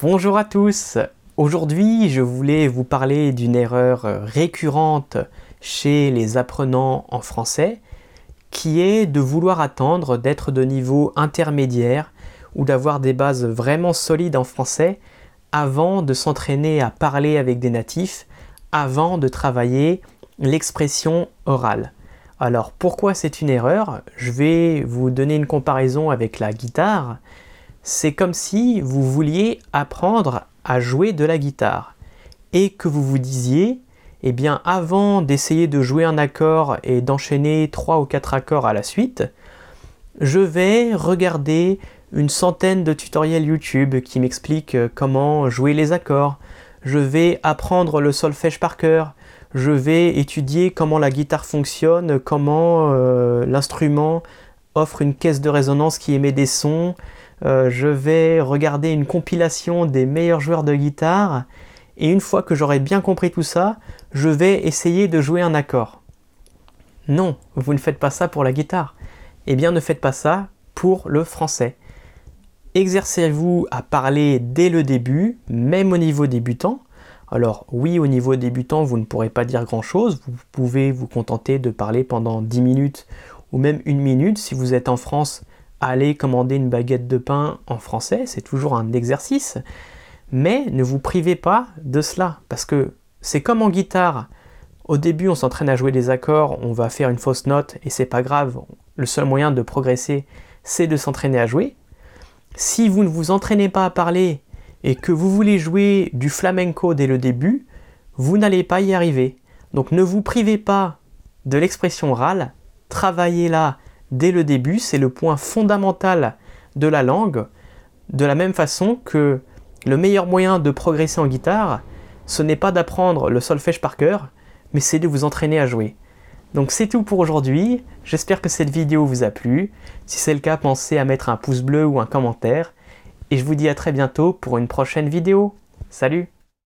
Bonjour à tous. Aujourd'hui, je voulais vous parler d'une erreur récurrente chez les apprenants en français, qui est de vouloir attendre d'être de niveau intermédiaire ou d'avoir des bases vraiment solides en français avant de s'entraîner à parler avec des natifs, avant de travailler l'expression orale. Alors pourquoi c'est une erreur? Je vais vous donner une comparaison avec la guitare. C'est comme si vous vouliez apprendre à jouer de la guitare et que vous vous disiez, eh bien avant d'essayer de jouer un accord et d'enchaîner trois ou quatre accords à la suite, je vais regarder une centaine de tutoriels YouTube qui m'expliquent comment jouer les accords. Je vais apprendre le solfège par cœur je vais étudier comment la guitare fonctionne, comment euh, l'instrument offre une caisse de résonance qui émet des sons. Euh, je vais regarder une compilation des meilleurs joueurs de guitare. Et une fois que j'aurai bien compris tout ça, je vais essayer de jouer un accord. Non, vous ne faites pas ça pour la guitare. Eh bien, ne faites pas ça pour le français. Exercez-vous à parler dès le début, même au niveau débutant. Alors oui, au niveau débutant, vous ne pourrez pas dire grand-chose. Vous pouvez vous contenter de parler pendant 10 minutes ou même une minute. Si vous êtes en France, allez commander une baguette de pain en français. C'est toujours un exercice. Mais ne vous privez pas de cela. Parce que c'est comme en guitare. Au début, on s'entraîne à jouer des accords, on va faire une fausse note et c'est pas grave. Le seul moyen de progresser, c'est de s'entraîner à jouer. Si vous ne vous entraînez pas à parler et que vous voulez jouer du flamenco dès le début, vous n'allez pas y arriver. Donc ne vous privez pas de l'expression orale, travaillez-la dès le début, c'est le point fondamental de la langue, de la même façon que le meilleur moyen de progresser en guitare, ce n'est pas d'apprendre le solfège par cœur, mais c'est de vous entraîner à jouer. Donc c'est tout pour aujourd'hui, j'espère que cette vidéo vous a plu. Si c'est le cas, pensez à mettre un pouce bleu ou un commentaire et je vous dis à très bientôt pour une prochaine vidéo. Salut